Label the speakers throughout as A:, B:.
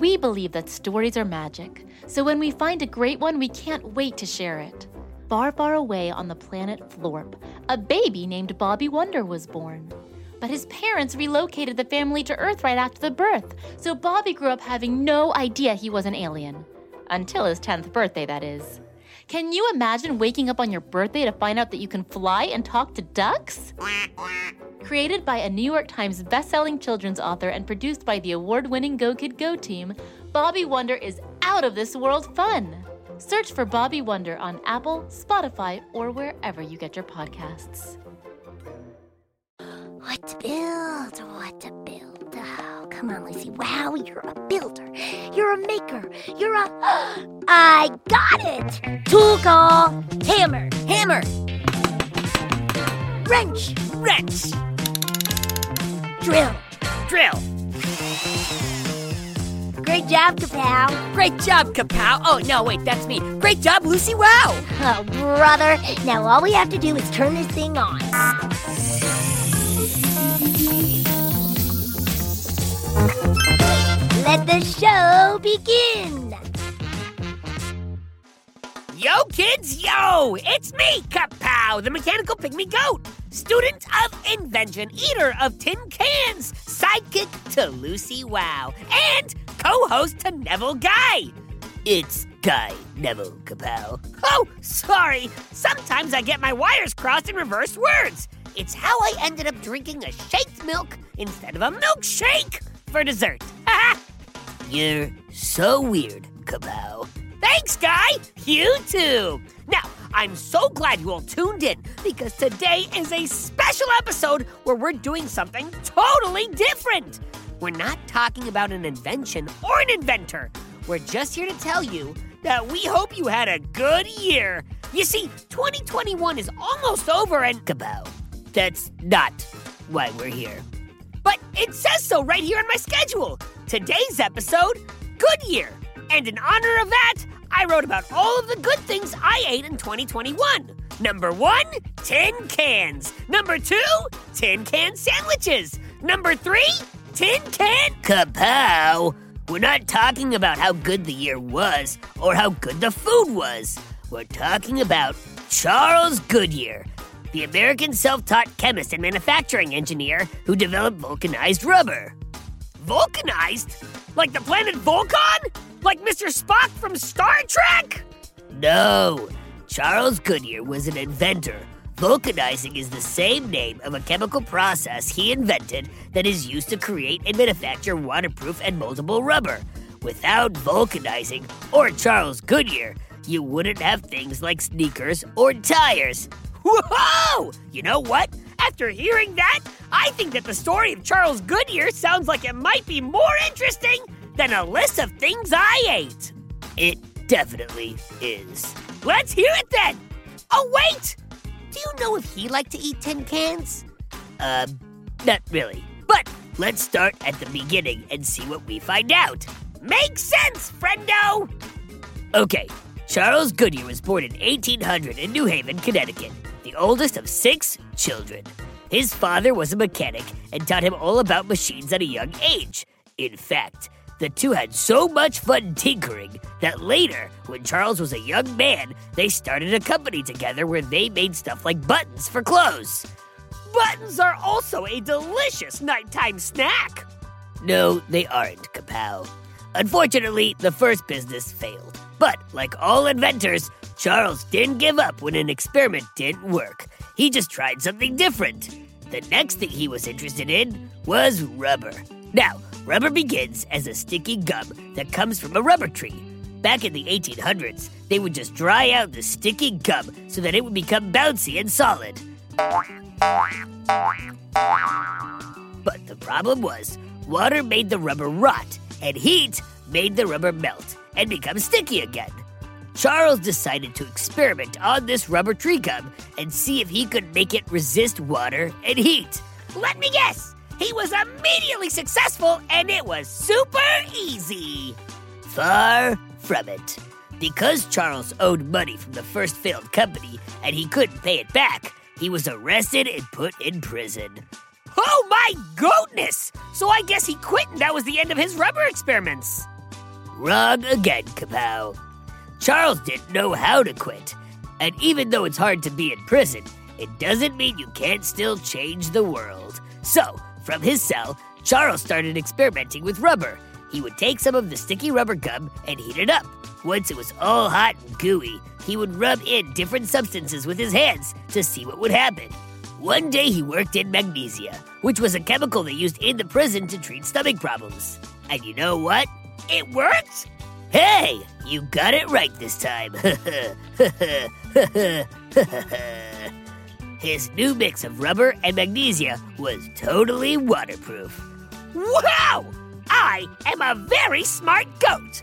A: We believe that stories are magic, so when we find a great one, we can't wait to share it. Far, far away on the planet Florp, a baby named Bobby Wonder was born. But his parents relocated the family to Earth right after the birth, so Bobby grew up having no idea he was an alien. Until his 10th birthday, that is. Can you imagine waking up on your birthday to find out that you can fly and talk to ducks? Created by a New York Times bestselling children's author and produced by the award winning Go Kid Go team, Bobby Wonder is out of this world fun. Search for Bobby Wonder on Apple, Spotify, or wherever you get your podcasts.
B: What to build? What to build? Oh, come on, Lucy. Wow, you're a builder. You're a maker. You're a. I got it! Tool call. Hammer. Hammer. Wrench.
C: Wrench.
B: Drill.
C: Drill.
B: Great job, Kapow.
C: Great job, Kapow. Oh, no, wait, that's me. Great job, Lucy Wow.
B: Oh, brother. Now all we have to do is turn this thing on. Let the show begin.
C: Yo, kids, yo! It's me, Kapow, the mechanical pygmy goat, student of invention, eater of tin cans, sidekick to Lucy Wow, and co-host to Neville Guy. It's Guy Neville Kapow. Oh, sorry. Sometimes I get my wires crossed in reverse words. It's how I ended up drinking a shaked milk instead of a milkshake for dessert. You're so weird, Kapow. Thanks, Guy! You too! Now, I'm so glad you all tuned in because today is a special episode where we're doing something totally different. We're not talking about an invention or an inventor. We're just here to tell you that we hope you had a good year. You see, 2021 is almost over and Kapow. That's not why we're here. But it says so right here on my schedule. Today's episode, Good Year. And in honor of that, I wrote about all of the good things I ate in 2021. Number one, tin cans. Number two, tin can sandwiches. Number three, tin can kapow. We're not talking about how good the year was or how good the food was. We're talking about Charles Goodyear, the American self taught chemist and manufacturing engineer who developed vulcanized rubber. Vulcanized? Like the planet Vulcan? Like Mr. Spock from Star Trek? No. Charles Goodyear was an inventor. Vulcanizing is the same name of a chemical process he invented that is used to create and manufacture waterproof and moldable rubber. Without vulcanizing, or Charles Goodyear, you wouldn't have things like sneakers or tires. Whoa! You know what? After hearing that, I think that the story of Charles Goodyear sounds like it might be more interesting than a list of things I ate. It definitely is. Let's hear it then! Oh, wait! Do you know if he liked to eat tin cans? Uh, not really. But let's start at the beginning and see what we find out. Makes sense, friendo! Okay, Charles Goodyear was born in 1800 in New Haven, Connecticut, the oldest of six children. His father was a mechanic and taught him all about machines at a young age. In fact, the two had so much fun tinkering that later, when Charles was a young man, they started a company together where they made stuff like buttons for clothes. Buttons are also a delicious nighttime snack. No, they aren't, Kapow. Unfortunately, the first business failed. But like all inventors, Charles didn't give up when an experiment didn't work. He just tried something different. The next thing he was interested in was rubber. Now, rubber begins as a sticky gum that comes from a rubber tree. Back in the 1800s, they would just dry out the sticky gum so that it would become bouncy and solid. But the problem was, water made the rubber rot, and heat made the rubber melt and become sticky again. Charles decided to experiment on this rubber tree gum and see if he could make it resist water and heat. Let me guess! He was immediately successful and it was super easy! Far from it. Because Charles owed money from the first failed company and he couldn't pay it back, he was arrested and put in prison. Oh my goodness! So I guess he quit and that was the end of his rubber experiments. Wrong again, Kapow. Charles didn't know how to quit. And even though it's hard to be in prison, it doesn't mean you can't still change the world. So, from his cell, Charles started experimenting with rubber. He would take some of the sticky rubber gum and heat it up. Once it was all hot and gooey, he would rub in different substances with his hands to see what would happen. One day he worked in magnesia, which was a chemical they used in the prison to treat stomach problems. And you know what? It worked! Hey, you got it right this time. His new mix of rubber and magnesia was totally waterproof. Wow! I am a very smart goat!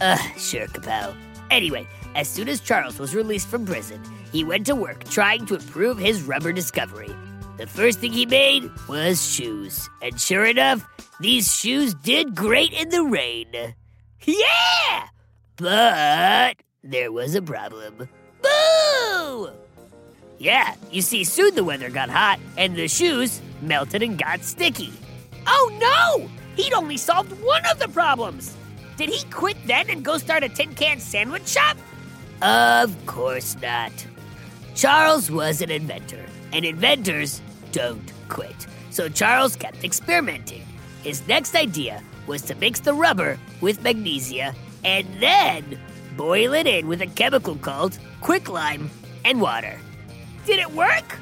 C: Uh, sure, Kapow. Anyway, as soon as Charles was released from prison, he went to work trying to improve his rubber discovery. The first thing he made was shoes. And sure enough, these shoes did great in the rain. Yeah! But there was a problem. Boo! Yeah, you see, soon the weather got hot and the shoes melted and got sticky. Oh no! He'd only solved one of the problems! Did he quit then and go start a tin can sandwich shop? Of course not. Charles was an inventor, and inventors don't quit. So Charles kept experimenting. His next idea was to mix the rubber with magnesia and then boil it in with a chemical called quicklime and water. Did it work?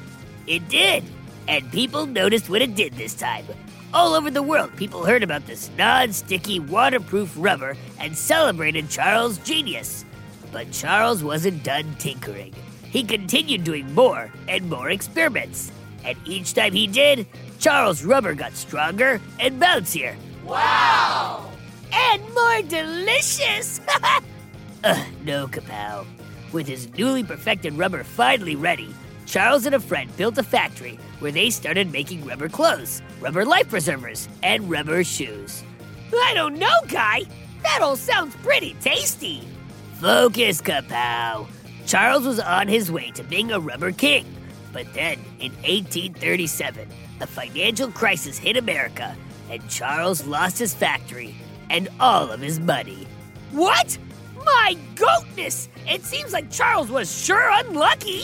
C: It did. And people noticed what it did this time. All over the world, people heard about this non sticky, waterproof rubber and celebrated Charles' genius. But Charles wasn't done tinkering. He continued doing more and more experiments. And each time he did, Charles' rubber got stronger and bouncier. Wow! And more delicious! Ugh, no, Kapow. With his newly perfected rubber finally ready, Charles and a friend built a factory where they started making rubber clothes, rubber life preservers, and rubber shoes. I don't know, Guy. That all sounds pretty tasty. Focus, Kapow. Charles was on his way to being a rubber king. But then, in 1837, a financial crisis hit America, and Charles lost his factory and all of his money. What? My goatness! It seems like Charles was sure unlucky.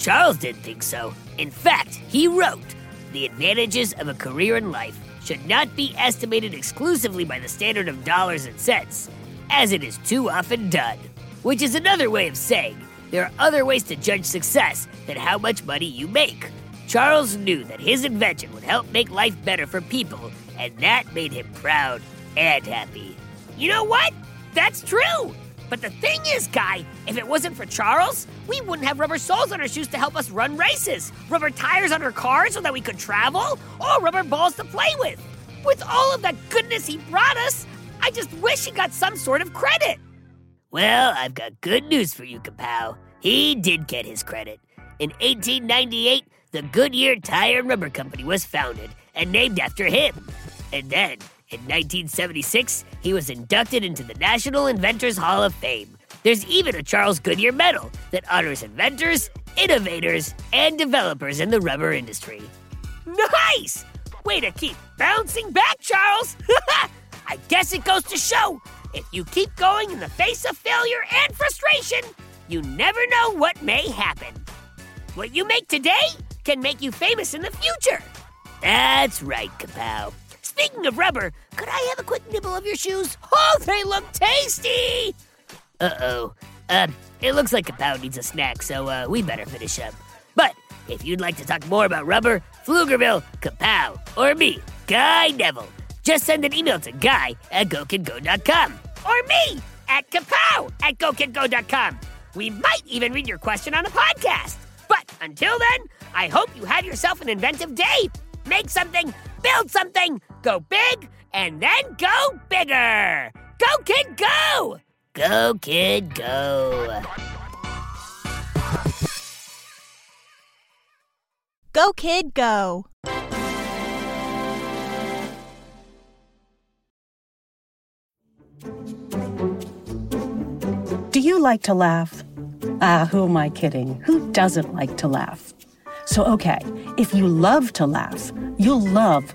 C: Charles didn't think so. In fact, he wrote The advantages of a career in life should not be estimated exclusively by the standard of dollars and cents, as it is too often done. Which is another way of saying there are other ways to judge success than how much money you make. Charles knew that his invention would help make life better for people, and that made him proud and happy. You know what? That's true. But the thing is, Guy, if it wasn't for Charles, we wouldn't have rubber soles on our shoes to help us run races, rubber tires on our cars so that we could travel, or rubber balls to play with. With all of that goodness he brought us, I just wish he got some sort of credit. Well, I've got good news for you, Kapow. He did get his credit. In 1898, the Goodyear Tire and Rubber Company was founded and named after him. And then, in 1976, he was inducted into the National Inventors Hall of Fame. There's even a Charles Goodyear Medal that honors inventors, innovators, and developers in the rubber industry. Nice! Way to keep bouncing back, Charles! I guess it goes to show if you keep going in the face of failure and frustration, you never know what may happen. What you make today can make you famous in the future. That's right, Kapow. Speaking of rubber, could I have a quick nibble of your shoes? Oh, they look tasty! Uh oh. Um, it looks like Kapow needs a snack, so uh, we better finish up. But if you'd like to talk more about rubber, Pflugerville, Kapow, or me, Guy Neville, just send an email to guy at gokidgo.com. Or me at kapow at gokidgo.com. We might even read your question on a podcast. But until then, I hope you have yourself an inventive day. Make something, build something, go big, and then go bigger. Go, kid, go! Go, kid, go.
D: Go, kid, go.
E: Do you like to laugh? Ah, who am I kidding? Who doesn't like to laugh? So, okay, if you love to laugh, you'll love